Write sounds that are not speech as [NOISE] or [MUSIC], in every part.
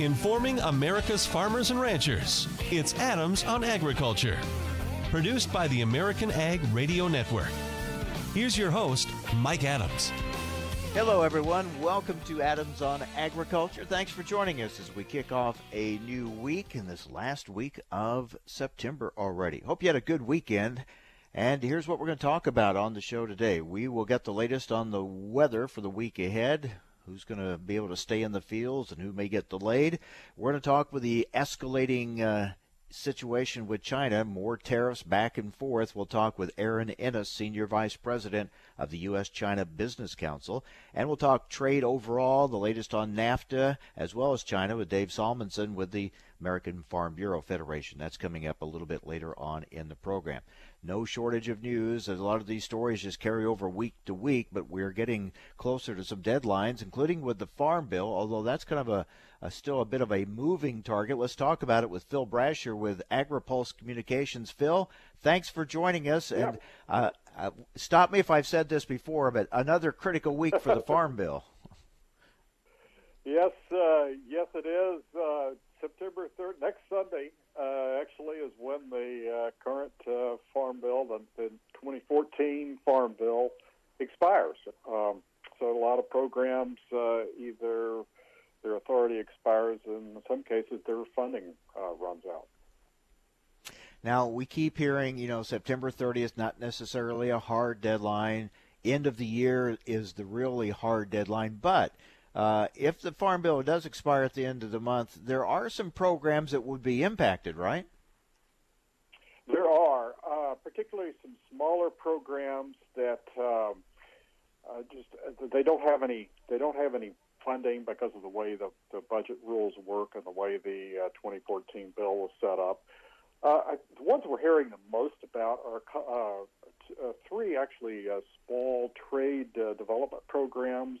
informing America's farmers and ranchers. It's Adams on Agriculture, produced by the American Ag Radio Network. Here's your host, Mike Adams. Hello, everyone. Welcome to Adams on Agriculture. Thanks for joining us as we kick off a new week in this last week of September already. Hope you had a good weekend. And here's what we're going to talk about on the show today. We will get the latest on the weather for the week ahead, who's going to be able to stay in the fields and who may get delayed. We're going to talk with the escalating uh, situation with China, more tariffs back and forth. We'll talk with Erin Ennis, Senior Vice President of the U.S. China Business Council. And we'll talk trade overall, the latest on NAFTA, as well as China with Dave Salmonsen with the American Farm Bureau Federation. That's coming up a little bit later on in the program no shortage of news. A lot of these stories just carry over week to week, but we're getting closer to some deadlines, including with the Farm Bill, although that's kind of a, a still a bit of a moving target. Let's talk about it with Phil Brasher with AgriPulse Communications. Phil, thanks for joining us. And uh, uh, stop me if I've said this before, but another critical week for the Farm Bill. [LAUGHS] Yes, uh, yes, it is. Uh, September 3rd, next Sunday, uh, actually, is when the uh, current uh, Farm Bill, the, the 2014 Farm Bill, expires. Um, so a lot of programs uh, either their authority expires, and in some cases, their funding uh, runs out. Now, we keep hearing, you know, September 30th, is not necessarily a hard deadline. End of the year is the really hard deadline, but uh, if the farm bill does expire at the end of the month, there are some programs that would be impacted, right? There are, uh, particularly some smaller programs that um, uh, just they don't have any they don't have any funding because of the way the, the budget rules work and the way the uh, 2014 bill was set up. Uh, I, the ones we're hearing the most about are uh, t- uh, three actually uh, small trade uh, development programs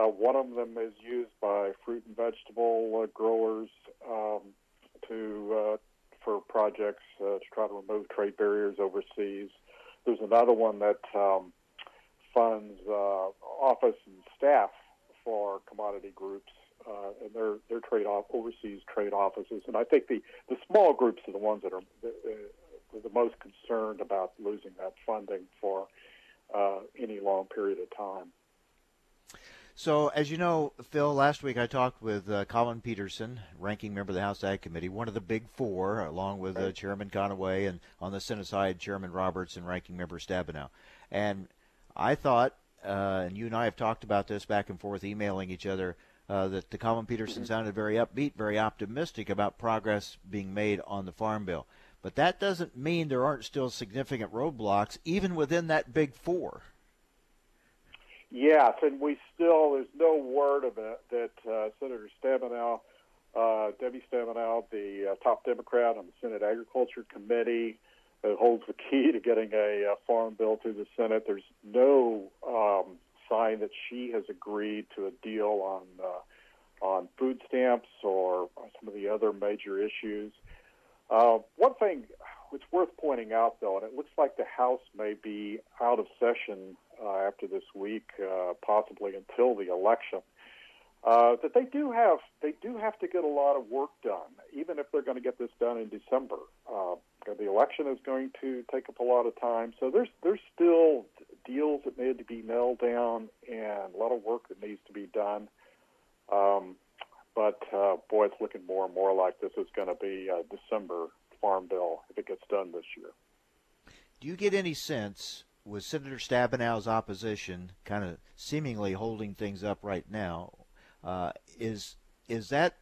uh, one of them is used by fruit and vegetable uh, growers um, to uh, for projects uh, to try to remove trade barriers overseas. There's another one that um, funds uh, office and staff for commodity groups uh, and their their trade off overseas trade offices. And I think the the small groups are the ones that are the, the most concerned about losing that funding for any long period of time. So, as you know, Phil, last week I talked with uh, Collin Peterson, ranking member of the House Ag Committee, one of the big four, along with uh, Chairman Conaway, and on the Senate side, Chairman Roberts and ranking member Stabenow. And I thought, uh, and you and I have talked about this back and forth, emailing each other, uh, that the Collin Peterson mm-hmm. sounded very upbeat, very optimistic about progress being made on the Farm Bill. But that doesn't mean there aren't still significant roadblocks, even within that big four. Yes, and we still there's no word of it that uh, Senator Stabenow, uh, Debbie Stabenow, the uh, top Democrat on the Senate Agriculture Committee, that holds the key to getting a, a farm bill through the Senate. There's no um, sign that she has agreed to a deal on uh, on food stamps or some of the other major issues. Uh, one thing it's worth pointing out, though, and it looks like the House may be out of session uh, after this week, uh, possibly until the election. Uh, that they do have they do have to get a lot of work done, even if they're going to get this done in December. Uh, the election is going to take up a lot of time, so there's there's still deals that need to be nailed down and a lot of work that needs to be done. Um, but uh, boy, it's looking more and more like this is going to be a December farm bill if it gets done this year. Do you get any sense with Senator Stabenow's opposition kind of seemingly holding things up right now, uh, is is that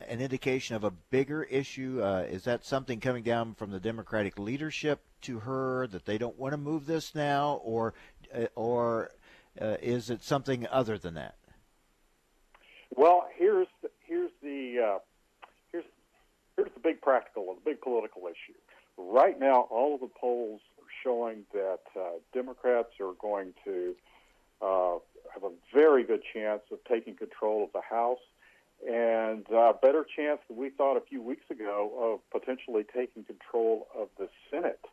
an indication of a bigger issue? Uh, is that something coming down from the Democratic leadership to her that they don't want to move this now, or uh, or uh, is it something other than that? Well, here's the, here's the uh, here's here's the big practical, the big political issue. Right now, all of the polls showing that uh, Democrats are going to uh, have a very good chance of taking control of the House and a uh, better chance than we thought a few weeks ago of potentially taking control of the Senate.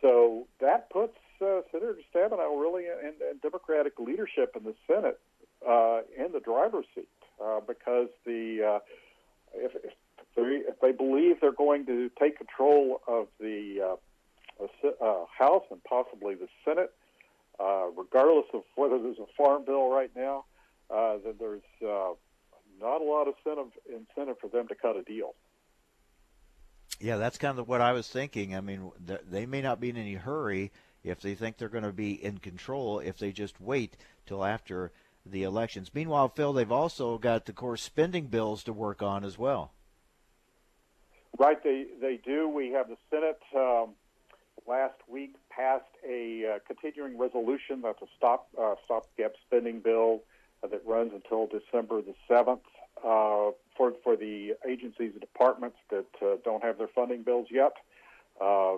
So that puts uh, Senator Stabenow really in, Democratic leadership in the Senate uh, in the driver's seat. uh, because the uh, if, if, they, if they believe they're going to take control of the uh, uh, House and possibly the Senate, uh, regardless of whether there's a farm bill right now, uh, then there's uh, not a lot of incentive incentive for them to cut a deal. Yeah, that's kind of what I was thinking. I mean, they may not be in any hurry if they think they're going to be in control if they just wait till after the elections. Meanwhile, Phil, they've also got the core spending bills to work on as well. Right, they they do. We have the Senate um, last week passed a uh, continuing resolution that's a stop uh, stopgap spending bill uh, that runs until December the seventh uh, for for the agencies and departments that uh, don't have their funding bills yet. Uh,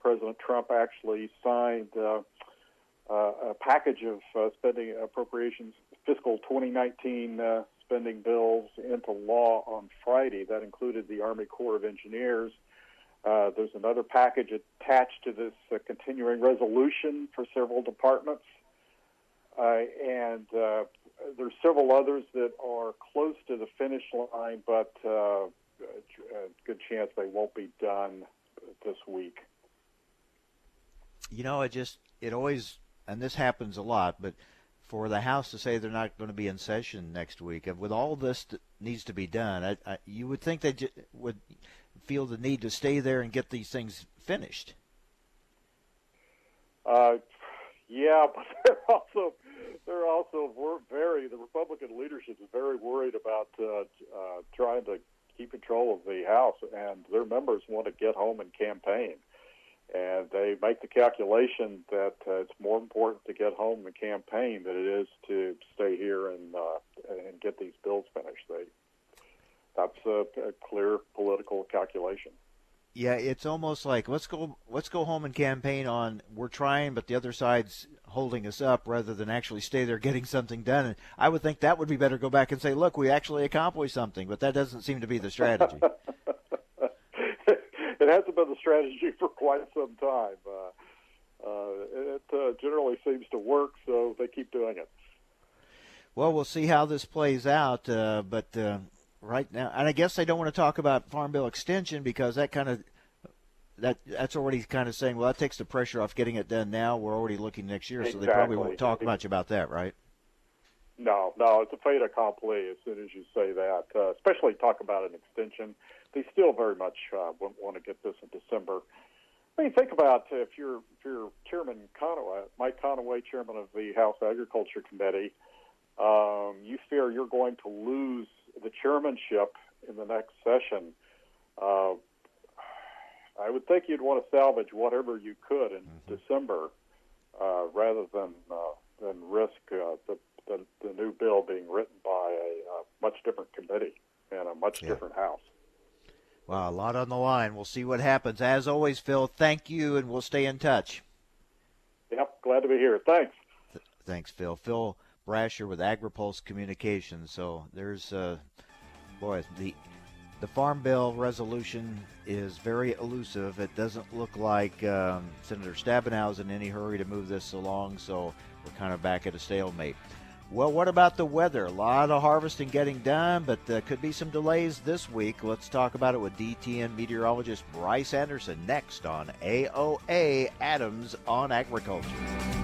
President Trump actually signed a package of spending appropriations, fiscal 2019 uh, spending bills into law on Friday. That included the Army Corps of Engineers. Uh, there's another package attached to this uh, continuing resolution for several departments. and there's several others that are close to the finish line, but a good chance they won't be done this week you know, it just it always and this happens a lot, but for the House to say they're not going to be in session next week, with all this that needs to be done, I, I, you would think they would feel the need to stay there and get these things finished. Uh, yeah, [LAUGHS] but they're also they're also very the Republican leadership is very worried about uh, uh, trying to keep control of the House, and their members want to get home and campaign and they make the calculation that uh, it's more important to get home the campaign than it is to stay here and uh, and get these bills finished. They that's a, a clear political calculation. Yeah, it's almost like let's go let's go home and campaign on we're trying, but the other side's holding us up rather than actually stay there getting something done. And I would think that would be better. Go back and say, look, we actually accomplished something, but that doesn't seem to be the strategy. [LAUGHS] it hasn't been the strategy for quite some time. Uh, uh, it uh, generally seems to work, so they keep doing it. Well, we'll see how this plays out, uh, but uh, right now, and I guess they don't want to talk about Farm Bill extension because that kind of that that's already kind of saying, well, that takes the pressure off getting it done now. We're already looking next year, exactly. so they probably won't talk much about that, right? No, no, it's a fait accompli as soon as you say that. Uh, especially talk about an extension they still very much uh, want to get this in December. I mean, think about if you're if you're Chairman Conaway, Mike Conaway, Chairman of the House Agriculture Committee, um, you fear you're going to lose the chairmanship in the next session. Uh, I would think you'd want to salvage whatever you could in mm-hmm. December, uh, rather than uh, than risk uh, the, the the new bill being written by a uh, much different committee and a much yeah. different House. Well, a lot on the line. We'll see what happens. As always, Phil, thank you, and we'll stay in touch. Yep, glad to be here. Thanks. Th- thanks, Phil. Phil Brasher with AgriPulse Communications. So there's, uh, boy, the the Farm Bill resolution is very elusive. It doesn't look like um, Senator Stabenow is in any hurry to move this along, so we're kind of back at a stalemate. Well, what about the weather? A lot of harvesting getting done, but uh, could be some delays this week. Let's talk about it with DTN meteorologist Bryce Anderson next on AOA Adams on Agriculture.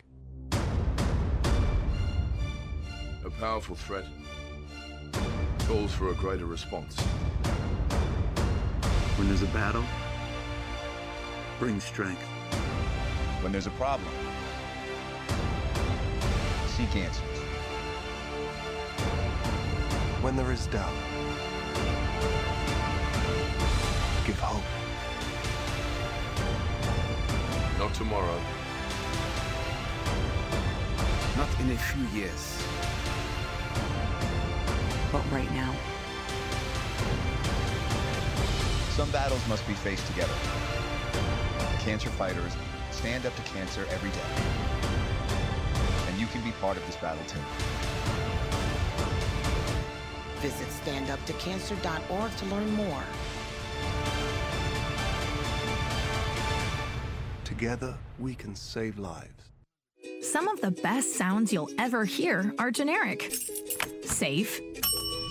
Powerful threat calls for a greater response. When there's a battle, bring strength. When there's a problem, seek answers. When there is doubt, give hope. Not tomorrow, Not in a few years. But right now. Some battles must be faced together. Cancer fighters stand up to cancer every day. And you can be part of this battle too. Visit standuptocancer.org to learn more. Together, we can save lives. Some of the best sounds you'll ever hear are generic. Safe,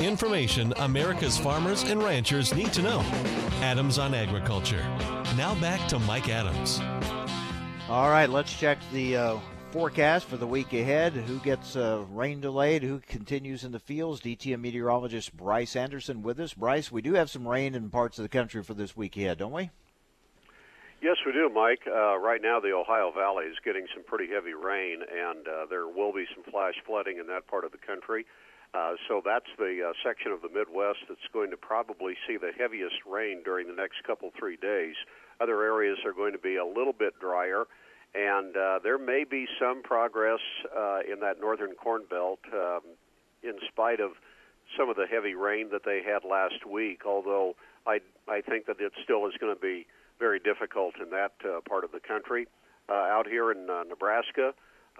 Information America's farmers and ranchers need to know. Adams on Agriculture. Now back to Mike Adams. All right, let's check the uh, forecast for the week ahead. Who gets uh, rain delayed? Who continues in the fields? DTN meteorologist Bryce Anderson with us. Bryce, we do have some rain in parts of the country for this week ahead, don't we? Yes, we do, Mike. Uh, right now, the Ohio Valley is getting some pretty heavy rain, and uh, there will be some flash flooding in that part of the country. Uh, so that's the uh, section of the Midwest that's going to probably see the heaviest rain during the next couple, three days. Other areas are going to be a little bit drier, and uh, there may be some progress uh, in that northern corn belt um, in spite of some of the heavy rain that they had last week, although I, I think that it still is going to be very difficult in that uh, part of the country. Uh, out here in uh, Nebraska,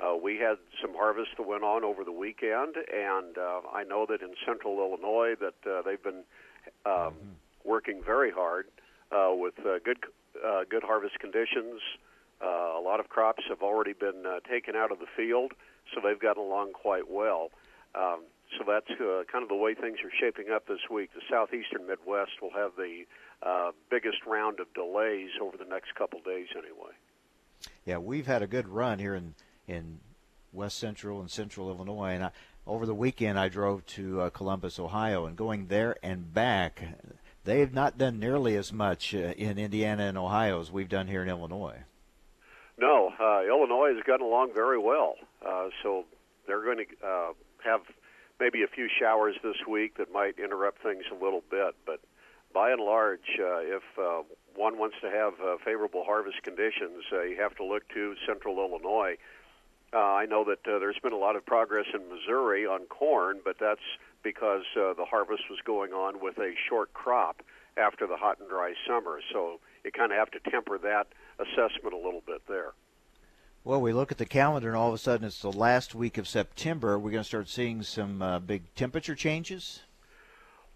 uh, we had some harvest that went on over the weekend, and uh, I know that in central Illinois that uh, they've been um, working very hard uh, with uh, good uh, good harvest conditions. Uh, a lot of crops have already been uh, taken out of the field, so they've gotten along quite well. Um, so that's uh, kind of the way things are shaping up this week. The southeastern Midwest will have the uh, biggest round of delays over the next couple days, anyway. Yeah, we've had a good run here in in west central and central Illinois, and I, over the weekend I drove to uh, Columbus, Ohio, and going there and back, they have not done nearly as much uh, in Indiana and Ohio as we've done here in Illinois. No, uh, Illinois has gotten along very well, uh, so they're going to uh, have maybe a few showers this week that might interrupt things a little bit, but by and large, uh, if uh, one wants to have uh, favorable harvest conditions, uh, you have to look to central Illinois. Uh, I know that uh, there's been a lot of progress in Missouri on corn, but that's because uh, the harvest was going on with a short crop after the hot and dry summer. So you kind of have to temper that assessment a little bit there. Well, we look at the calendar, and all of a sudden it's the last week of September. We're going to start seeing some uh, big temperature changes.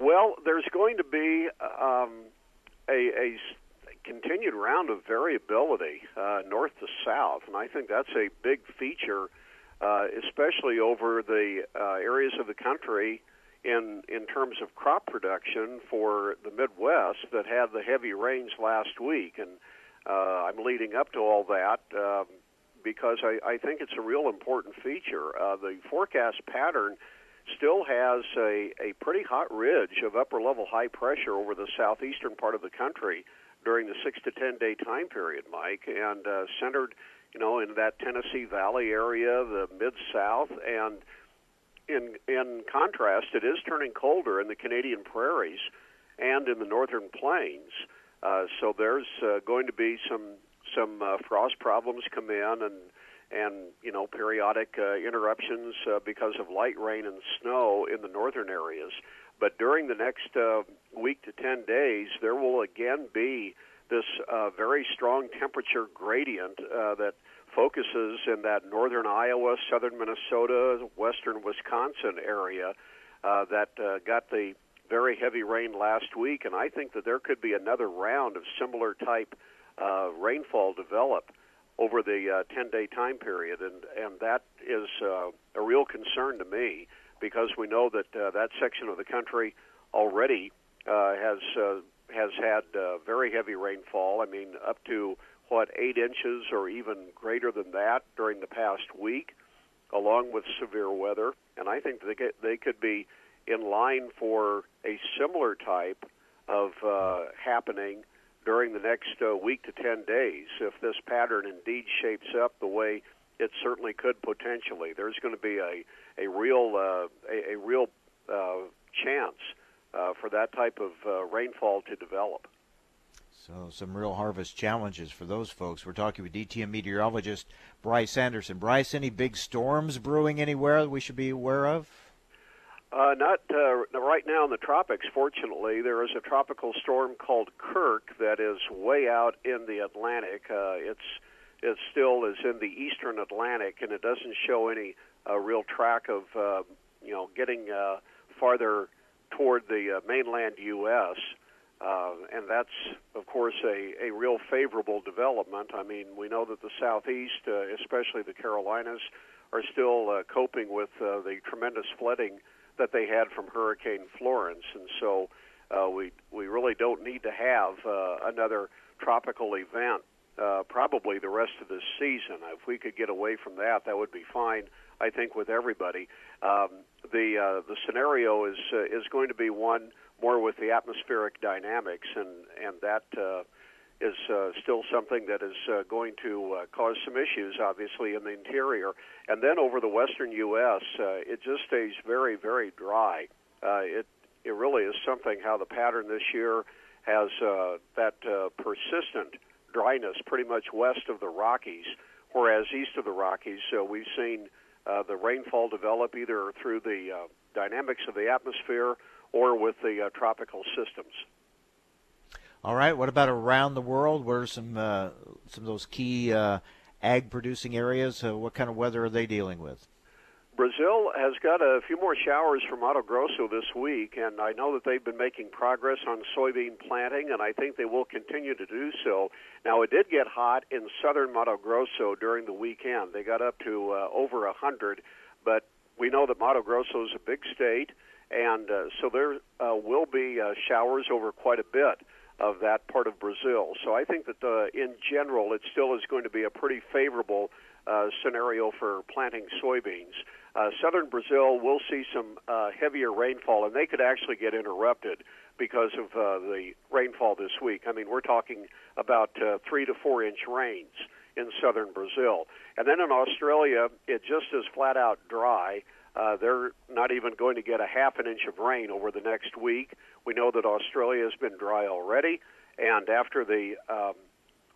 Well, there's going to be um, a, a continued round of variability uh, north to south, and I think that's a big feature, uh, especially over the uh, areas of the country in in terms of crop production for the Midwest that had the heavy rains last week, and uh, I'm leading up to all that. Um, because I, I think it's a real important feature. Uh, the forecast pattern still has a, a pretty hot ridge of upper level high pressure over the southeastern part of the country during the six to ten day time period, Mike, and uh, centered you know, in that Tennessee Valley area, the mid South, and in in contrast, it is turning colder in the Canadian prairies and in the northern plains. Uh, so there's uh, going to be some some uh, frost problems come in and and you know periodic uh, interruptions uh, because of light rain and snow in the northern areas. But during the next uh, week to 10 days, there will again be this uh, very strong temperature gradient uh, that focuses in that northern Iowa, southern Minnesota, western Wisconsin area uh, that uh, got the very heavy rain last week, and I think that there could be another round of similar type uh, rainfall develop over the 10 uh, time period, and, and that is uh, a real concern to me because we know that uh, that section of the country already has has had very heavy rainfall. I mean, up to what eight inches or even greater than that during the past week, along with severe weather. And I think they get, they could be in line for a similar type of uh, happening during the next uh, week to 10 days if this pattern indeed shapes up the way it certainly could potentially. There's going to be a, a real, uh, a, a real uh, chance uh, for that type of uh, rainfall to develop. So, some real harvest challenges for those folks. We're talking with DTN meteorologist Bryce Anderson. Bryce, any big storms brewing anywhere that we should be aware of? Uh, not uh, right now in the tropics. Fortunately, there is a tropical storm called Kirk that is way out in the Atlantic. Uh, it's it still is in the eastern Atlantic, and it doesn't show any uh, real track of uh, you know getting uh, farther toward the uh, mainland U.S. Uh, and that's, of course, a, a real favorable development. I mean, we know that the southeast, uh, especially the Carolinas, are still uh, coping with uh, the tremendous flooding that they had from Hurricane Florence, and so uh, we we really don't need to have uh, another tropical event. Uh, probably the rest of this season. If we could get away from that, that would be fine. I think with everybody. Um, the uh, the scenario is uh, is going to be one more with the atmospheric dynamics, and and that uh, is uh, still something that is uh, going to uh, cause some issues, obviously, in the interior. And then over the western U.S., uh, it just stays very, very dry. Uh, it it really is something how the pattern this year has uh, that uh, persistent dryness pretty much west of the Rockies, whereas east of the Rockies, uh, we've seen uh, the rainfall develop either through the uh, dynamics of the atmosphere or with the uh, tropical systems. All right. What about around the world? What are some uh, some of those key uh, ag producing areas? Uh, what kind of weather are they dealing with? Brazil has got a few more showers from Mato Grosso this week, and I know that they've been making progress on soybean planting, and I think they will continue to do so. Now, it did get hot in southern Mato Grosso during the weekend. They got up to uh, over 100, but we know that Mato Grosso is a big state, and uh, so there uh, will be uh, showers over quite a bit of that part of Brazil. So I think that uh, in general, it still is going to be a pretty favorable uh, scenario for planting soybeans. Uh, southern Brazil will see some uh, heavier rainfall, and they could actually get interrupted because of uh, the rainfall this week. I mean, we're talking about uh, three to four inch rains in southern Brazil. And then in Australia, it just is flat out dry. They're not even going to get a half an inch of rain over the next week. We know that Australia has been dry already, and after the um,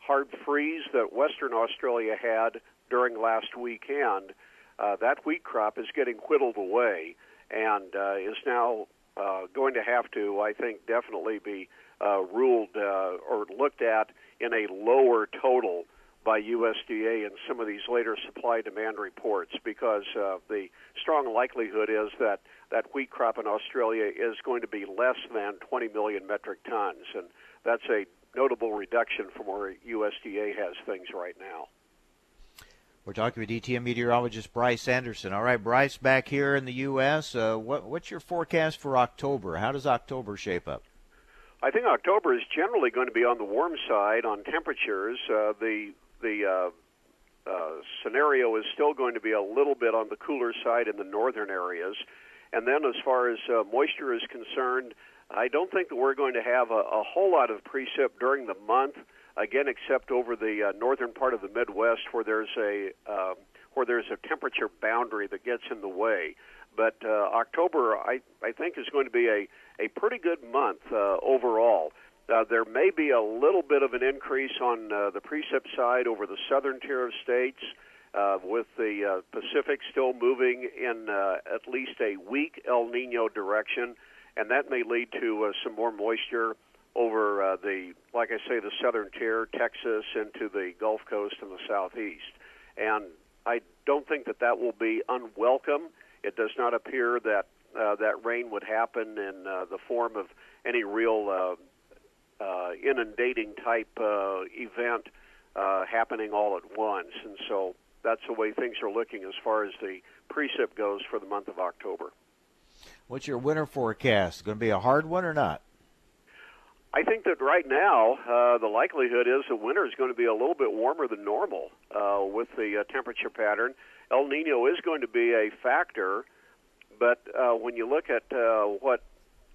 hard freeze that Western Australia had during last weekend, uh, that wheat crop is getting whittled away and uh, is now uh, going to have to, I think, definitely be uh, ruled uh, or looked at in a lower total by USDA in some of these later supply demand reports because uh, the strong likelihood is that that wheat crop in Australia is going to be less than 20 million metric tons, and that's a notable reduction from where USDA has things right now. We're talking with DTN meteorologist Bryce Anderson. All right, Bryce, back here in the U.S., uh, what, what's your forecast for October? How does October shape up? I think October is generally going to be on the warm side on temperatures. Uh, the the uh, uh, scenario is still going to be a little bit on the cooler side in the northern areas. And then, as far as uh, moisture is concerned, I don't think that we're going to have a, a whole lot of precip during the month. again, except over the uh, northern part of the Midwest where there's a um, where there's a temperature boundary that gets in the way. But uh, October, I, I think, is going to be a, a pretty good month uh, overall. Uh, there may be a little bit of an increase on uh, the precip side over the southern tier of states, uh, with the uh, Pacific still moving in uh, at least a weak El Nino direction, and that may lead to uh, some more moisture over the, like I say, the southern tier, Texas, into the Gulf Coast and the southeast. And I don't think that that will be unwelcome. It does not appear that that rain would happen in the form of any real uh, inundating type uh, event uh, happening all at once. And so that's the way things are looking as far as the precip goes for the month of October. What's your winter forecast? Going to be a hard one or not? I think that right now uh, the likelihood is that winter is going to be a little bit warmer than normal uh, with the uh, temperature pattern. El Nino is going to be a factor, but uh, when you look at uh, what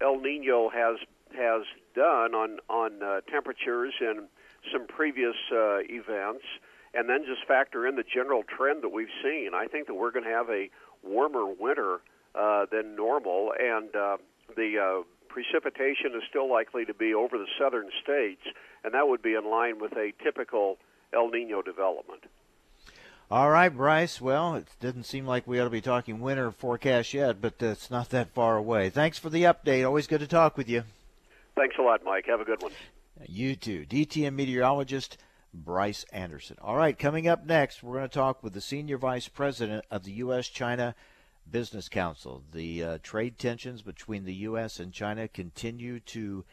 El Nino has has done on on uh, temperatures in some previous uh, events, and then just factor in the general trend that we've seen, I think that we're going to have a warmer winter uh, than normal, and uh, the uh, precipitation is still likely to be over the southern states, and that would be in line with a typical El Nino development. All right, Bryce. Well, it doesn't seem like we ought to be talking winter forecast yet, but it's not that far away. Thanks for the update. Always good to talk with you. Thanks a lot, Mike. Have a good one. You too. DTN meteorologist Bryce Anderson. All right, coming up next, we're going to talk with the Senior Vice President of the U.S. China Business Council. The uh, trade tensions between the U.S. and China continue to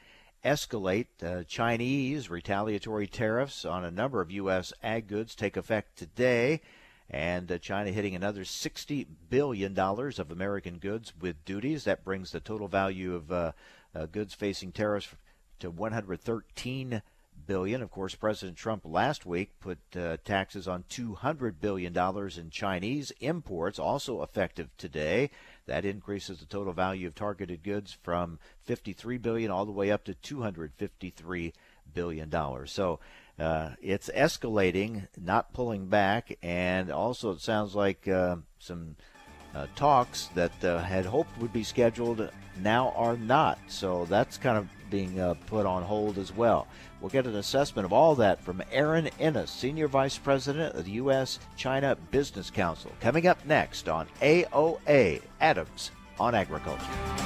escalate. Uh, Chinese retaliatory tariffs on a number of U.S. ag goods take effect today, and uh, China hitting another $60 billion of American goods with duties. That brings the total value of uh, goods facing tariffs to 113 billion. Of course, President Trump last week put uh, taxes on 200 billion dollars in Chinese imports, also effective today. That increases the total value of targeted goods from 53 billion all the way up to 253 billion dollars. So uh, it's escalating, not pulling back, and also it sounds like uh, some uh, talks that uh, had hoped would be scheduled now are not. So that's kind of being uh, put on hold as well. We'll get an assessment of all that from Erin Ennis, Senior Vice President of the U.S. China Business Council, coming up next on AOA Adams on Agriculture.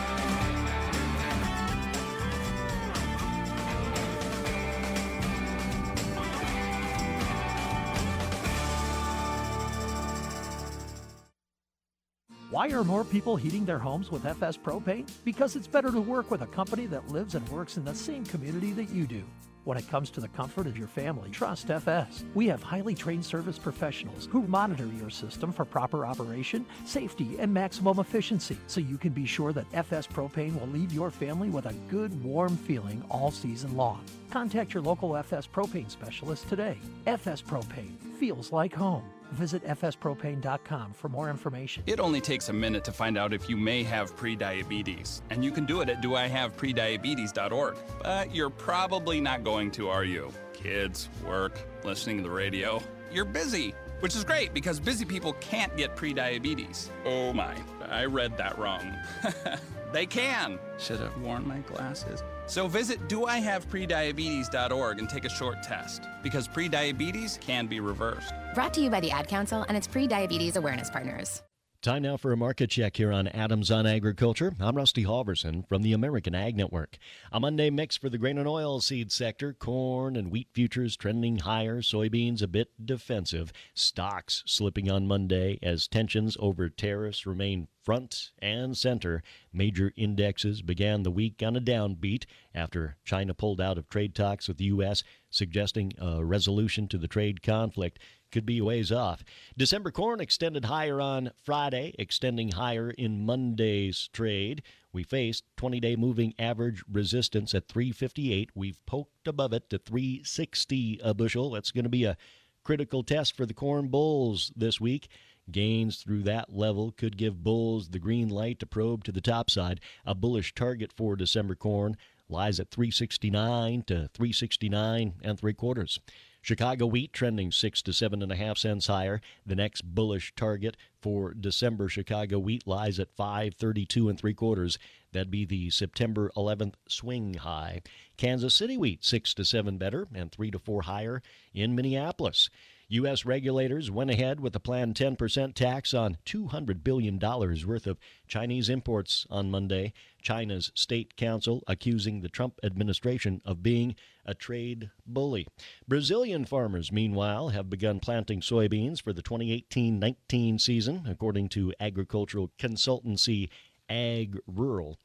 Why are more people heating their homes with FS Propane? Because it's better to work with a company that lives and works in the same community that you do. When it comes to the comfort of your family, trust FS. We have highly trained service professionals who monitor your system for proper operation, safety, and maximum efficiency so you can be sure that FS Propane will leave your family with a good, warm feeling all season long. Contact your local FS Propane specialist today. FS Propane feels like home. Visit fspropane.com for more information. It only takes a minute to find out if you may have prediabetes, and you can do it at doihaveprediabetes.org. But you're probably not going to, are you? Kids, work, listening to the radio. You're busy, which is great because busy people can't get prediabetes. Oh my, I read that wrong. [LAUGHS] they can. Should have worn my glasses. So visit doihaveprediabetes.org and take a short test because prediabetes can be reversed. Brought to you by the Ad Council and its pre-diabetes awareness partners. Time now for a market check here on Adams on Agriculture. I'm Rusty Halverson from the American Ag Network. A Monday mix for the grain and oil seed sector. Corn and wheat futures trending higher. Soybeans a bit defensive. Stocks slipping on Monday as tensions over tariffs remain front and center. Major indexes began the week on a downbeat after China pulled out of trade talks with the U.S., suggesting a resolution to the trade conflict could be ways off. December corn extended higher on Friday, extending higher in Monday's trade. We faced 20 day moving average resistance at 358. We've poked above it to 360 a bushel. That's going to be a critical test for the corn bulls this week. Gains through that level could give bulls the green light to probe to the top side. A bullish target for December corn lies at 369 to 369 and three quarters. Chicago wheat trending six to seven and a half cents higher. The next bullish target for December Chicago wheat lies at 532 and three quarters. That'd be the September 11th swing high. Kansas City wheat six to seven better and three to four higher in Minneapolis. U.S. regulators went ahead with a planned 10% tax on $200 billion worth of Chinese imports on Monday. China's State Council accusing the Trump administration of being a trade bully. Brazilian farmers, meanwhile, have begun planting soybeans for the 2018 19 season, according to agricultural consultancy Ag Rural.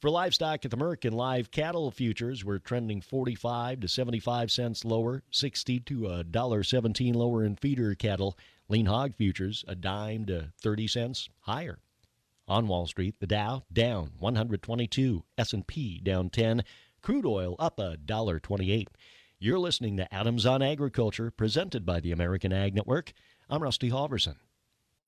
For livestock at the American live cattle futures, we're trending 45 to 75 cents lower, 60 to a dollar 17 lower in feeder cattle. Lean hog futures a dime to 30 cents higher. On Wall Street, the Dow down 122, S&P down 10, crude oil up a dollar 28. You're listening to Adams on Agriculture, presented by the American Ag Network. I'm Rusty Halverson.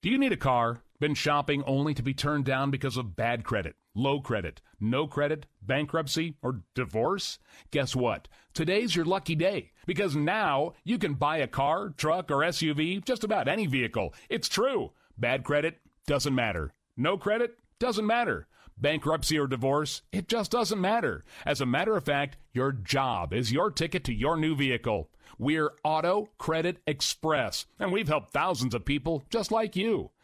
Do you need a car? Been shopping only to be turned down because of bad credit, low credit, no credit, bankruptcy, or divorce? Guess what? Today's your lucky day because now you can buy a car, truck, or SUV, just about any vehicle. It's true. Bad credit doesn't matter. No credit doesn't matter. Bankruptcy or divorce, it just doesn't matter. As a matter of fact, your job is your ticket to your new vehicle. We're Auto Credit Express, and we've helped thousands of people just like you.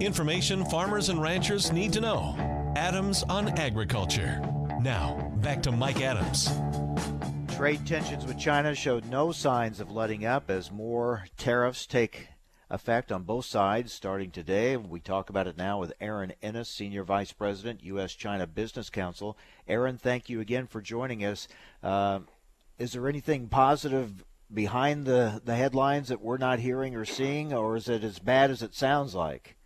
Information farmers and ranchers need to know. Adams on Agriculture. Now, back to Mike Adams. Trade tensions with China showed no signs of letting up as more tariffs take effect on both sides starting today. We talk about it now with Erin Ennis, Senior Vice President, U.S. China Business Council. Erin, thank you again for joining us. Uh, is there anything positive behind the, the headlines that we're not hearing or seeing, or is it as bad as it sounds like?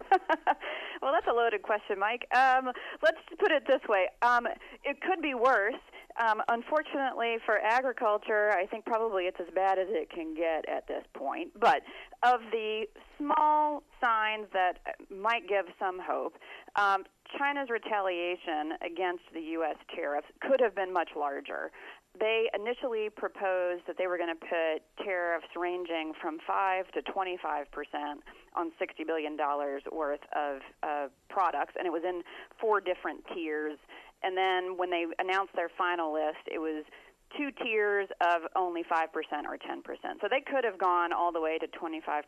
[LAUGHS] well, that's a loaded question, Mike. Um, let's put it this way: um, it could be worse. Um, unfortunately for agriculture, I think probably it's as bad as it can get at this point. But of the small signs that might give some hope, um, China's retaliation against the U.S. tariffs could have been much larger they initially proposed that they were going to put tariffs ranging from 5 to 25 percent on 60 billion dollars worth of uh, products, and it was in four different tiers. And then when they announced their final list, it was two tiers of only 5% or 10%. So they could have gone all the way to 25%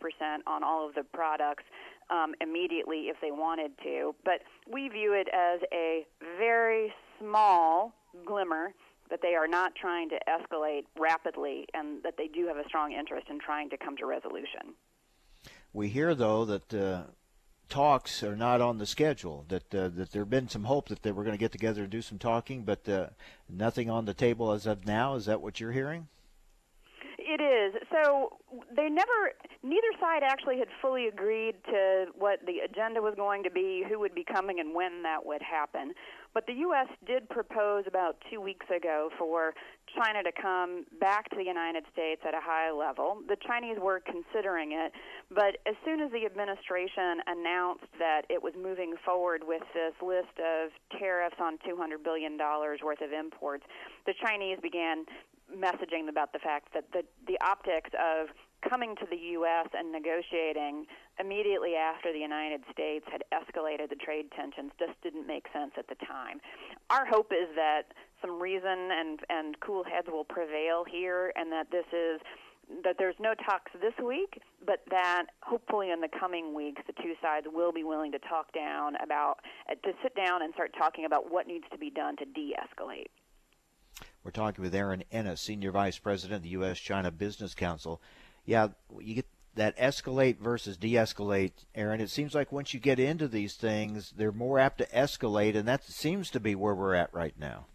on all of the products um, immediately if they wanted to. But we view it as a very small glimmer that they are not trying to escalate rapidly and that they do have a strong interest in trying to come to resolution. We hear, though, that uh, talks are not on the schedule, that, uh, that there have been some hope that they were going to get together and do some talking, but uh, nothing on the table as of now. Is that what you're hearing? It is. So they never, neither side actually had fully agreed to what the agenda was going to be, who would be coming, and when that would happen. But the U.S. did propose about two weeks ago for China to come back to the United States at a high level. The Chinese were considering it, but as soon as the administration announced that it was moving forward with this list of tariffs on $200 billion worth of imports, the Chinese began messaging about the fact that the, the optics of coming to the U.S. and negotiating immediately after the United States had escalated the trade tensions just didn't make sense at the time. Our hope is that some reason and, and cool heads will prevail here and that this is that there's no talks this week, but that hopefully in the coming weeks the two sides will be willing to talk down about to sit down and start talking about what needs to be done to de-escalate. We're talking with Erin Ennis, Senior Vice President of the U.S. China Business Council. Yeah, you get that escalate versus de-escalate, Erin. It seems like once you get into these things, they're more apt to escalate, and that seems to be where we're at right now.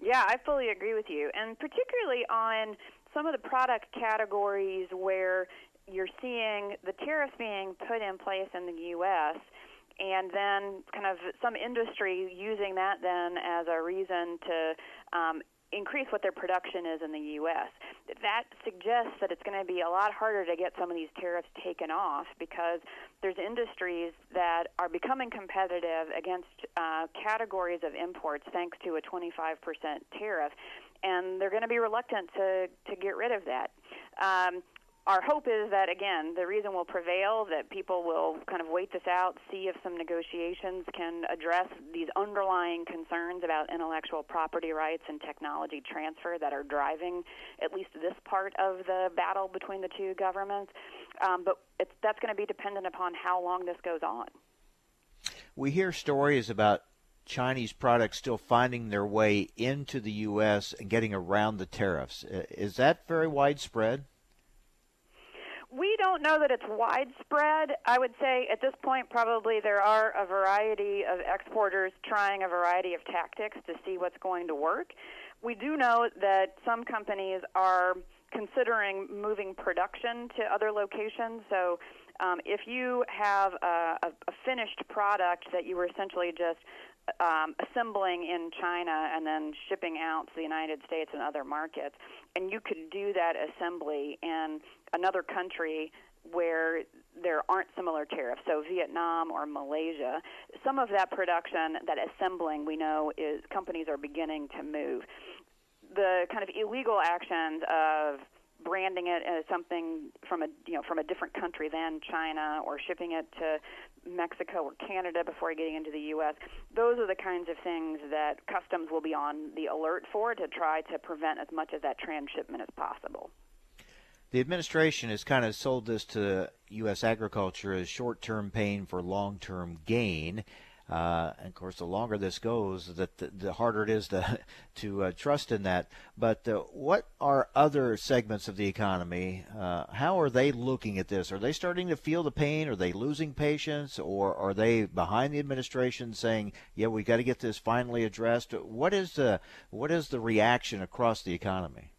Yeah, I fully agree with you, and particularly on some of the product categories where you're seeing the tariffs being put in place in the U.S. And then, kind of, some industry using that then as a reason to um, increase what their production is in the U.S. That suggests that it's going to be a lot harder to get some of these tariffs taken off because there's industries that are becoming competitive against uh, categories of imports thanks to a 25% tariff, and they're going to be reluctant to to get rid of that. Um, our hope is that again the reason will prevail that people will kind of wait this out see if some negotiations can address these underlying concerns about intellectual property rights and technology transfer that are driving at least this part of the battle between the two governments um, but that's going to be dependent upon how long this goes on we hear stories about Chinese products still finding their way into the U.S. and getting around the tariffs. Is that very widespread? Don't know that it's widespread. I would say at this point, probably there are a variety of exporters trying a variety of tactics to see what's going to work. We do know that some companies are considering moving production to other locations. So, um, if you have a, a, a finished product that you were essentially just um, assembling in China and then shipping out to the United States and other markets. And you could do that assembly in another country where there aren't similar tariffs, so Vietnam or Malaysia. Some of that production, that assembling, we know is companies are beginning to move. The kind of illegal actions of branding it as something from a you know from a different country than China or shipping it to Mexico or Canada before getting into the U.S. Those are the kinds of things that customs will be on the alert for to try to prevent as much of that transshipment as possible. The administration has kind of sold this to U.S. agriculture as short term pain for long term gain. Uh, and of course, the longer this goes, that the, the, harder it is to [LAUGHS] to uh, trust in that. But uh, what are other segments of the economy? Uh, how are they looking at this? Are they starting to feel the pain? Are they losing patience, or are they behind the administration saying, "Yeah, we've got to get this finally addressed"? What is the what is the reaction across the economy?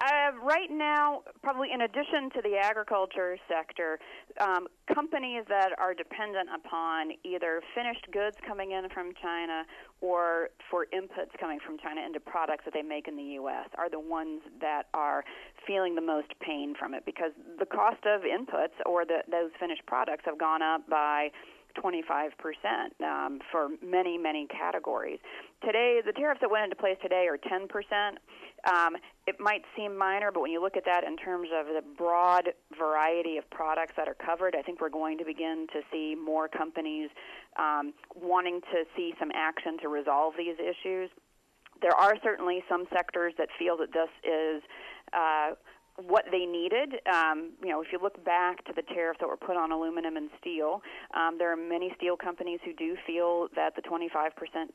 Uh, right now, probably in addition to the agriculture sector, um, companies that are dependent upon either finished goods coming in from China or for inputs coming from China into products that they make in the U.S. are the ones that are feeling the most pain from it because the cost of inputs or the, those finished products have gone up by 25% um, for many, many categories. Today, the tariffs that went into place today are 10%. Um, it might seem minor, but when you look at that in terms of the broad variety of products that are covered, I think we're going to begin to see more companies um, wanting to see some action to resolve these issues. There are certainly some sectors that feel that this is uh, what they needed. Um, you know, if you look back to the tariffs that were put on aluminum and steel, um, there are many steel companies who do feel that the 25%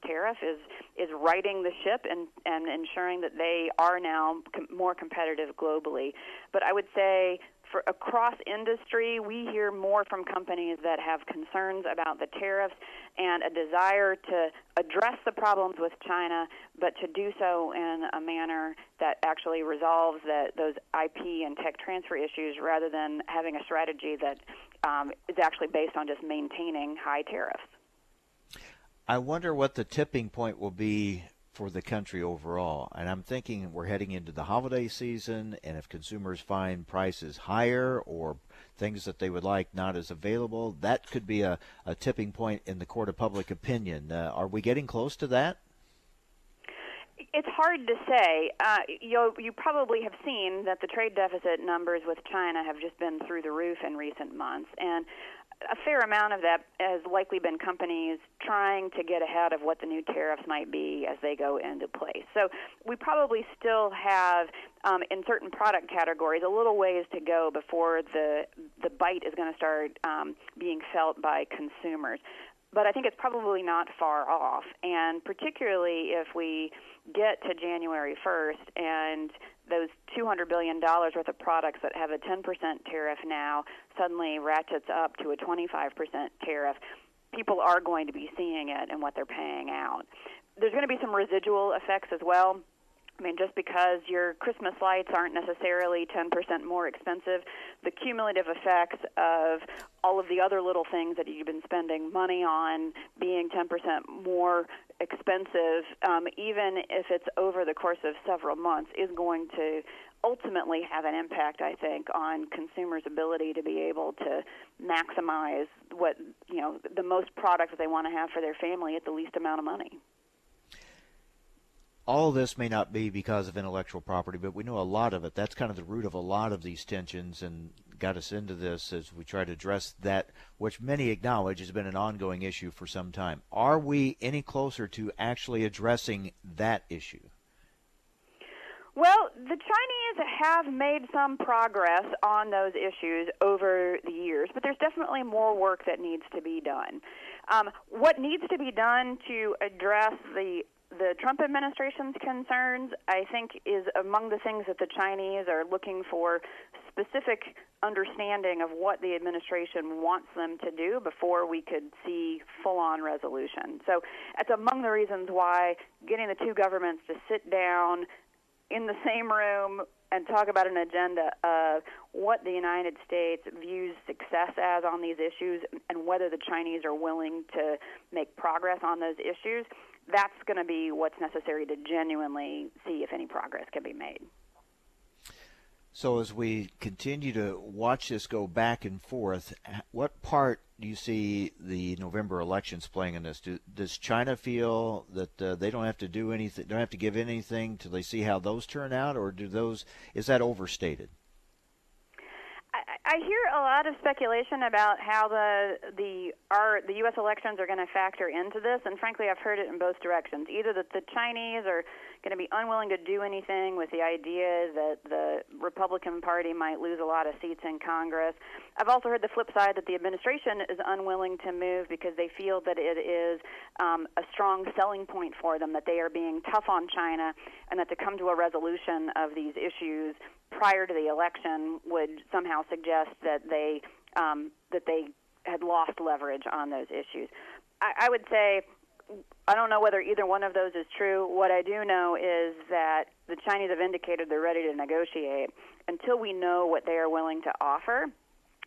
tariff is is righting the ship and and ensuring that they are now com- more competitive globally. But I would say for across industry, we hear more from companies that have concerns about the tariffs and a desire to address the problems with China, but to do so in a manner that actually resolves that those IP and tech transfer issues, rather than having a strategy that um, is actually based on just maintaining high tariffs. I wonder what the tipping point will be for the country overall. And I'm thinking we're heading into the holiday season, and if consumers find prices higher or things that they would like not as available, that could be a, a tipping point in the court of public opinion. Uh, are we getting close to that? It's hard to say. Uh, you you probably have seen that the trade deficit numbers with China have just been through the roof in recent months, and a fair amount of that has likely been companies trying to get ahead of what the new tariffs might be as they go into place. So we probably still have, um, in certain product categories, a little ways to go before the the bite is going to start um, being felt by consumers. But I think it's probably not far off. And particularly if we get to January 1st and those $200 billion worth of products that have a 10% tariff now suddenly ratchets up to a 25% tariff, people are going to be seeing it and what they're paying out. There's going to be some residual effects as well. I mean, just because your Christmas lights aren't necessarily 10% more expensive, the cumulative effects of all of the other little things that you've been spending money on being 10% more expensive, um, even if it's over the course of several months, is going to ultimately have an impact, I think, on consumers' ability to be able to maximize what you know the most products that they want to have for their family at the least amount of money all this may not be because of intellectual property, but we know a lot of it. That's kind of the root of a lot of these tensions and got us into this as we try to address that, which many acknowledge has been an ongoing issue for some time. Are we any closer to actually addressing that issue? Well, the Chinese have made some progress on those issues over the years, but there's definitely more work that needs to be done. Um, what needs to be done to address the the Trump administration's concerns, I think, is among the things that the Chinese are looking for specific understanding of what the administration wants them to do before we could see full on resolution. So it's among the reasons why getting the two governments to sit down in the same room and talk about an agenda of what the United States views success as on these issues and whether the Chinese are willing to make progress on those issues that's going to be what's necessary to genuinely see if any progress can be made. So, as we continue to watch this go back and forth, what part do you see the November elections playing in this? Do, does China feel that uh, they don't have to do anything, don't have to give anything till they see how those turn out, or do those is that overstated? I hear a lot of speculation about how the the our the U.S. elections are going to factor into this, and frankly, I've heard it in both directions. Either that the Chinese are going to be unwilling to do anything with the idea that the Republican Party might lose a lot of seats in Congress. I've also heard the flip side that the administration is unwilling to move because they feel that it is um, a strong selling point for them that they are being tough on China, and that to come to a resolution of these issues prior to the election would somehow suggest that they um, that they had lost leverage on those issues. I, I would say I don't know whether either one of those is true. What I do know is that the Chinese have indicated they're ready to negotiate. Until we know what they are willing to offer,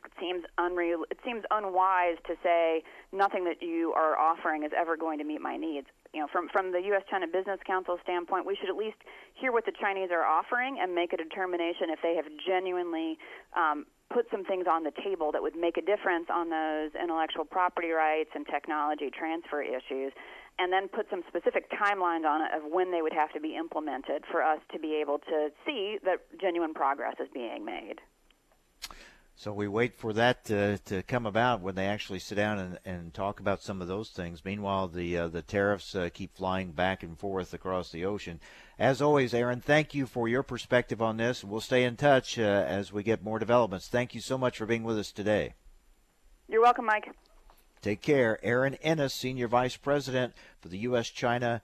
it seems unreal. It seems unwise to say nothing that you are offering is ever going to meet my needs. You know, from from the U.S.-China Business Council standpoint, we should at least hear what the Chinese are offering and make a determination if they have genuinely um, put some things on the table that would make a difference on those intellectual property rights and technology transfer issues and then put some specific timelines on it of when they would have to be implemented for us to be able to see that genuine progress is being made. So we wait for that to, to come about when they actually sit down and, and talk about some of those things. Meanwhile, the uh, the tariffs uh, keep flying back and forth across the ocean. As always, Erin, thank you for your perspective on this. We'll stay in touch uh, as we get more developments. Thank you so much for being with us today. You're welcome, Mike. Take care. Erin Ennis, Senior Vice President for the U.S. China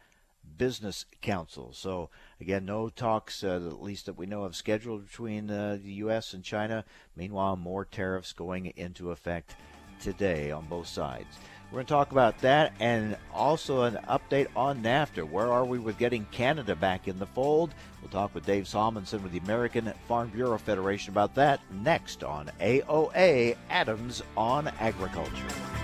Business Council. So, again, no talks, uh, at least that we know of, scheduled between uh, the U.S. and China. Meanwhile, more tariffs going into effect today on both sides. We're going to talk about that and also an update on NAFTA. Where are we with getting Canada back in the fold? We'll talk with Dave Salmonsen with the American Farm Bureau Federation about that next on AOA Adams on Agriculture.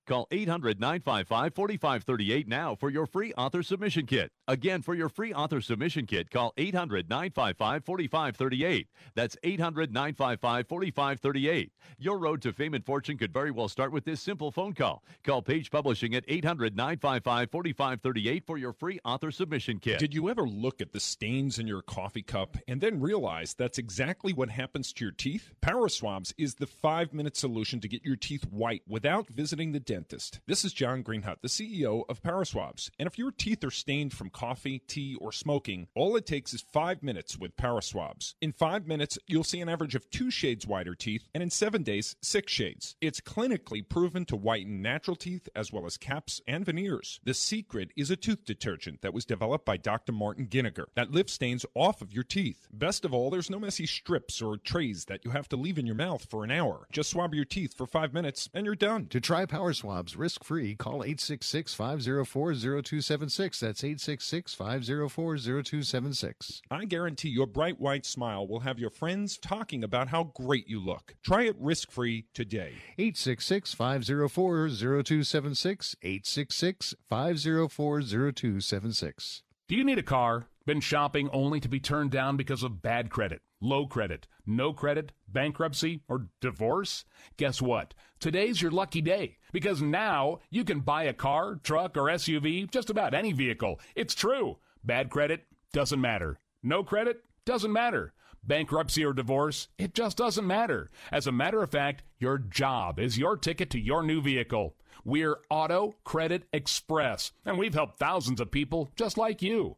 Call 800 955 4538 now for your free author submission kit. Again, for your free author submission kit, call 800 955 4538. That's 800 955 4538. Your road to fame and fortune could very well start with this simple phone call. Call Page Publishing at 800 955 4538 for your free author submission kit. Did you ever look at the stains in your coffee cup and then realize that's exactly what happens to your teeth? Power Swabs is the five minute solution to get your teeth white without visiting the dentist. This is John Greenhut, the CEO of Power Swabs. And if your teeth are stained from coffee, tea, or smoking, all it takes is five minutes with Power Swabs. In five minutes, you'll see an average of two shades whiter teeth, and in seven days, six shades. It's clinically proven to whiten natural teeth as well as caps and veneers. The secret is a tooth detergent that was developed by Dr. Martin Giniger that lifts stains off of your teeth. Best of all, there's no messy strips or trays that you have to leave in your mouth for an hour. Just swab your teeth for five minutes and you're done. To try Power Swabs risk free, call 866 504 0276. That's 866 504 0276. I guarantee your bright white smile will have your friends talking about how great you look. Try it risk free today. 866 504 0276. 866 504 0276. Do you need a car? Been shopping only to be turned down because of bad credit, low credit, no credit, bankruptcy, or divorce? Guess what? Today's your lucky day because now you can buy a car, truck, or SUV, just about any vehicle. It's true. Bad credit doesn't matter. No credit doesn't matter. Bankruptcy or divorce, it just doesn't matter. As a matter of fact, your job is your ticket to your new vehicle. We're Auto Credit Express, and we've helped thousands of people just like you.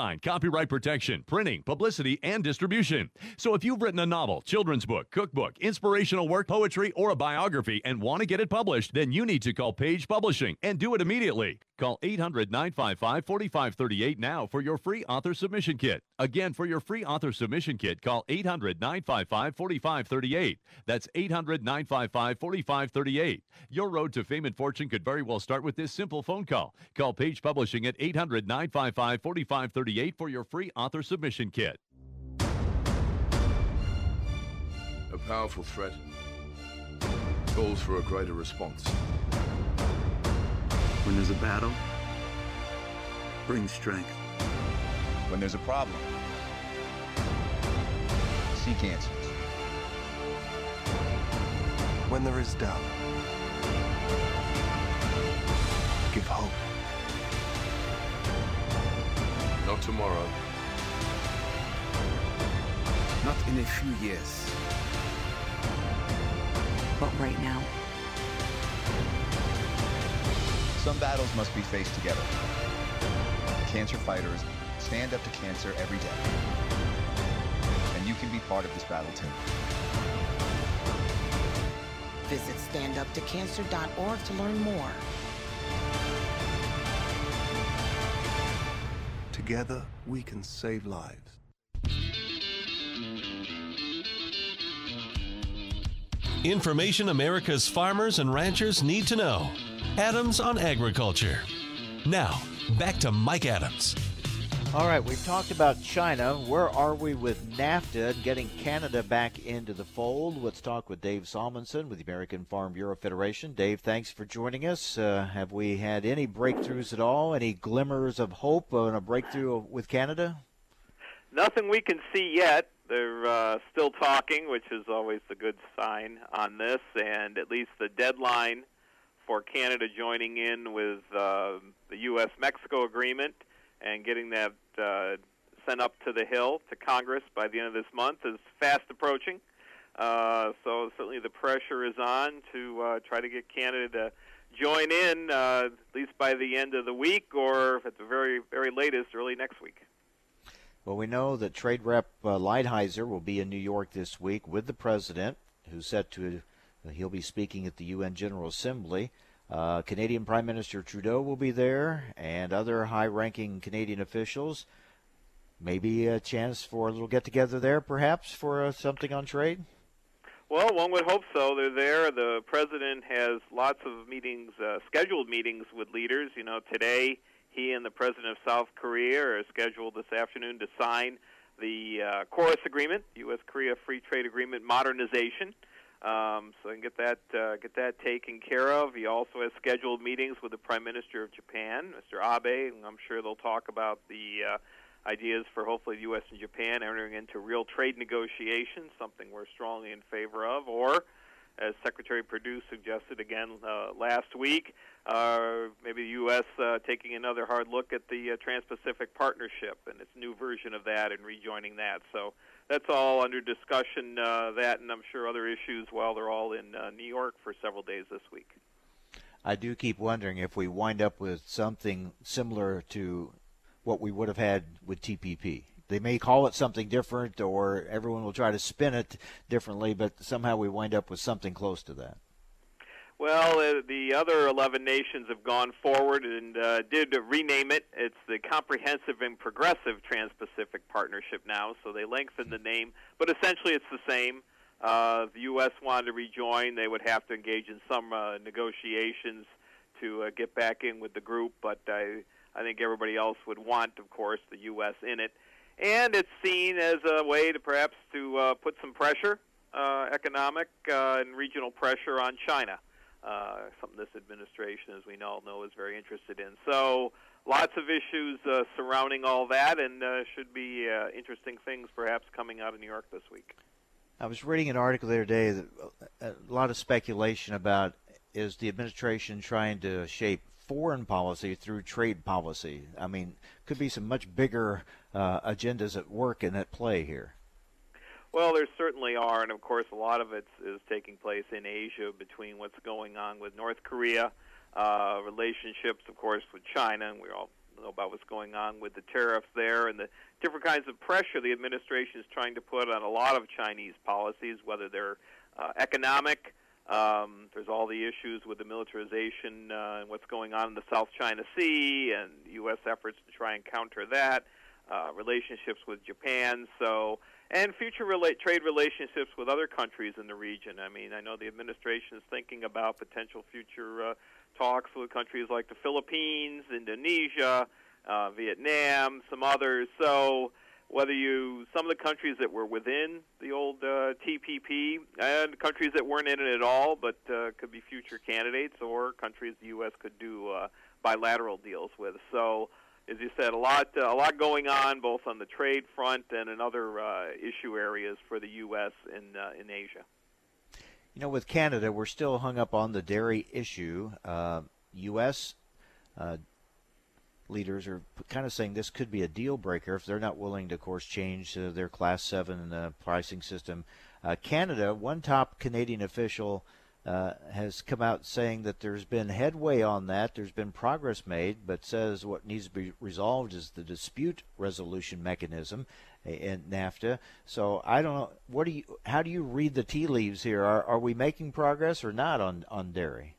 copyright protection, printing, publicity, and distribution. So if you've written a novel, children's book, cookbook, inspirational work, poetry, or a biography and want to get it published, then you need to call Page Publishing and do it immediately. Call 800 955 4538 now for your free author submission kit. Again, for your free author submission kit, call 800 955 4538. That's 800 955 4538. Your road to fame and fortune could very well start with this simple phone call. Call Page Publishing at 800 955 4538 for your free author submission kit. A powerful threat calls for a greater response. When there's a battle, bring strength. When there's a problem, seek answers. When there is doubt, give hope. Not tomorrow. Not in a few years. But right now. Some battles must be faced together. Cancer fighters stand up to cancer every day. And you can be part of this battle too. Visit standuptocancer.org to learn more. Together, we can save lives. Information America's farmers and ranchers need to know. Adams on Agriculture. Now, back to Mike Adams. All right, we've talked about China. Where are we with NAFTA and getting Canada back into the fold? Let's talk with Dave Salmonsen with the American Farm Bureau Federation. Dave, thanks for joining us. Uh, have we had any breakthroughs at all? Any glimmers of hope on a breakthrough with Canada? Nothing we can see yet. they're uh, still talking, which is always a good sign on this, and at least the deadline for Canada joining in with uh, the U.S.-Mexico agreement and getting that uh, sent up to the Hill to Congress by the end of this month is fast approaching. Uh, so certainly the pressure is on to uh, try to get Canada to join in uh, at least by the end of the week, or at the very very latest, early next week. Well, we know that Trade Rep uh, Lighthizer will be in New York this week with the president, who's set to he'll be speaking at the UN General Assembly. Uh, Canadian Prime Minister Trudeau will be there, and other high-ranking Canadian officials. Maybe a chance for a little get-together there, perhaps for uh, something on trade. Well, one would hope so. They're there. The president has lots of meetings, uh, scheduled meetings with leaders. You know, today he and the president of South Korea are scheduled this afternoon to sign the uh, KORUS agreement, U.S.-Korea Free Trade Agreement modernization. Um, so I can get that uh, get that taken care of. He also has scheduled meetings with the Prime Minister of Japan, Mr. Abe, and I'm sure they'll talk about the uh, ideas for hopefully the U.S. and Japan entering into real trade negotiations, something we're strongly in favor of, or as Secretary Perdue suggested again uh, last week, uh, maybe the U.S. Uh, taking another hard look at the uh, Trans-Pacific Partnership and its new version of that and rejoining that. So that's all under discussion. Uh, that and I'm sure other issues while they're all in uh, New York for several days this week. I do keep wondering if we wind up with something similar to what we would have had with TPP. They may call it something different, or everyone will try to spin it differently, but somehow we wind up with something close to that. Well, uh, the other 11 nations have gone forward and uh, did rename it. It's the Comprehensive and Progressive Trans Pacific Partnership now, so they lengthened the name, but essentially it's the same. Uh, if the U.S. wanted to rejoin, they would have to engage in some uh, negotiations to uh, get back in with the group, but I. I think everybody else would want, of course, the U.S. in it. And it's seen as a way to perhaps to uh, put some pressure, uh, economic uh, and regional pressure on China, uh, something this administration, as we all know, is very interested in. So lots of issues uh, surrounding all that, and uh, should be uh, interesting things perhaps coming out of New York this week. I was reading an article the other day that uh, a lot of speculation about is the administration trying to shape foreign policy through trade policy. I mean, could be some much bigger uh, agendas at work and at play here. Well, there certainly are, and of course, a lot of it is taking place in Asia between what's going on with North Korea, uh, relationships, of course, with China, and we all know about what's going on with the tariffs there and the different kinds of pressure the administration is trying to put on a lot of Chinese policies, whether they're uh, economic, um, there's all the issues with the militarization uh, and what's going on in the South China Sea and U.S. efforts to try and counter that, uh, relationships with Japan, so and future relate, trade relationships with other countries in the region. I mean, I know the administration is thinking about potential future uh, talks with countries like the Philippines, Indonesia, uh, Vietnam, some others. So whether you some of the countries that were within the old uh, TPP and countries that weren't in it at all, but uh, could be future candidates, or countries the U.S. could do uh, bilateral deals with. So, as you said, a lot uh, a lot going on both on the trade front and in other uh, issue areas for the U.S. in uh, in Asia. You know, with Canada, we're still hung up on the dairy issue. U.S. Uh, leaders are kind of saying this could be a deal breaker if they're not willing to, of course, change uh, their Class 7 uh, pricing system. Uh, Canada, one top Canadian official uh, has come out saying that there's been headway on that, there's been progress made, but says what needs to be resolved is the dispute resolution mechanism in NAFTA. So I don't know. What do you? How do you read the tea leaves here? Are, are we making progress or not on on dairy?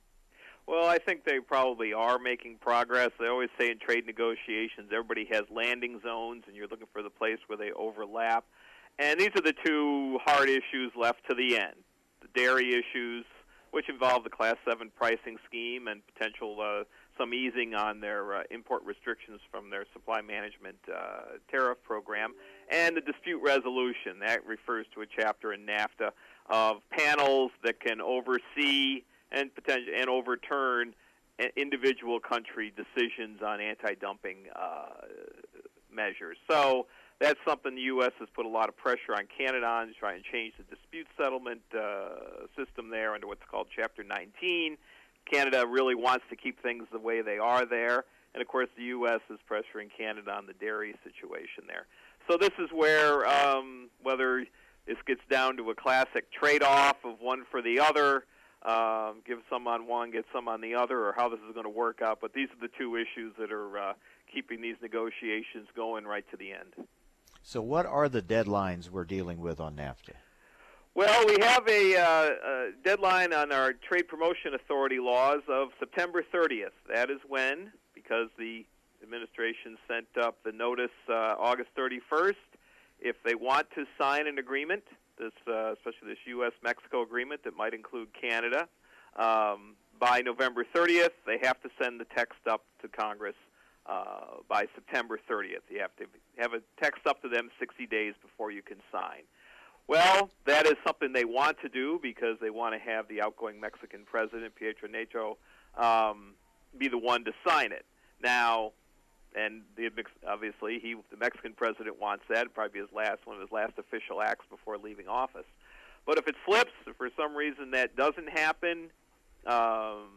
Well, I think they probably are making progress. They always say in trade negotiations, everybody has landing zones, and you're looking for the place where they overlap. And these are the two hard issues left to the end the dairy issues, which involve the Class 7 pricing scheme and potential uh, some easing on their uh, import restrictions from their supply management uh, tariff program, and the dispute resolution. That refers to a chapter in NAFTA of panels that can oversee and potential and overturn individual country decisions on anti-dumping uh, measures. So that's something the U.S. has put a lot of pressure on Canada on to try and change the dispute settlement uh, system there under what's called Chapter 19. Canada really wants to keep things the way they are there, and of course the U.S. is pressuring Canada on the dairy situation there. So this is where um, whether this gets down to a classic trade-off of one for the other, um, give some on one, get some on the other, or how this is going to work out. But these are the two issues that are uh, keeping these negotiations going right to the end. So, what are the deadlines we're dealing with on NAFTA? Well, we have a, uh, a deadline on our Trade Promotion Authority laws of September 30th. That is when, because the administration sent up the notice uh, August 31st, if they want to sign an agreement, this uh, especially this U.S.-Mexico agreement that might include Canada, um, by November 30th, they have to send the text up to Congress uh, by September 30th. You have to have a text up to them 60 days before you can sign. Well, that is something they want to do because they want to have the outgoing Mexican president, Peña Nieto, um, be the one to sign it. Now, and the, obviously, he, the Mexican president wants that. Probably be his last one of his last official acts before leaving office. But if it flips, if for some reason that doesn't happen, um,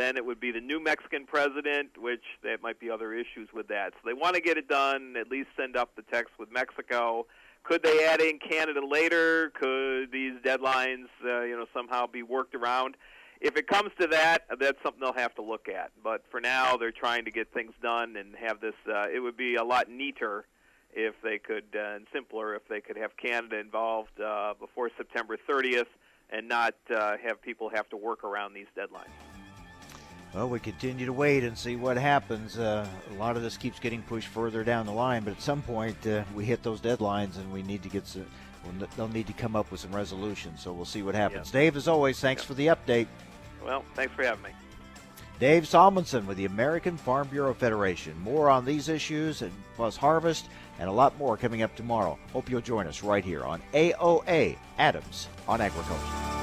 then it would be the new Mexican president, which there might be other issues with that. So they want to get it done, at least send up the text with Mexico. Could they add in Canada later? Could these deadlines, uh, you know, somehow be worked around? If it comes to that, that's something they'll have to look at. But for now, they're trying to get things done and have this. Uh, it would be a lot neater if they could, uh, and simpler if they could have Canada involved uh, before September 30th and not uh, have people have to work around these deadlines. Well, we continue to wait and see what happens. Uh, a lot of this keeps getting pushed further down the line, but at some point uh, we hit those deadlines and we need to get some. They'll need to come up with some resolution. So we'll see what happens. Dave, as always, thanks for the update. Well, thanks for having me. Dave Salmonsen with the American Farm Bureau Federation. More on these issues and plus harvest and a lot more coming up tomorrow. Hope you'll join us right here on AOA Adams on Agriculture.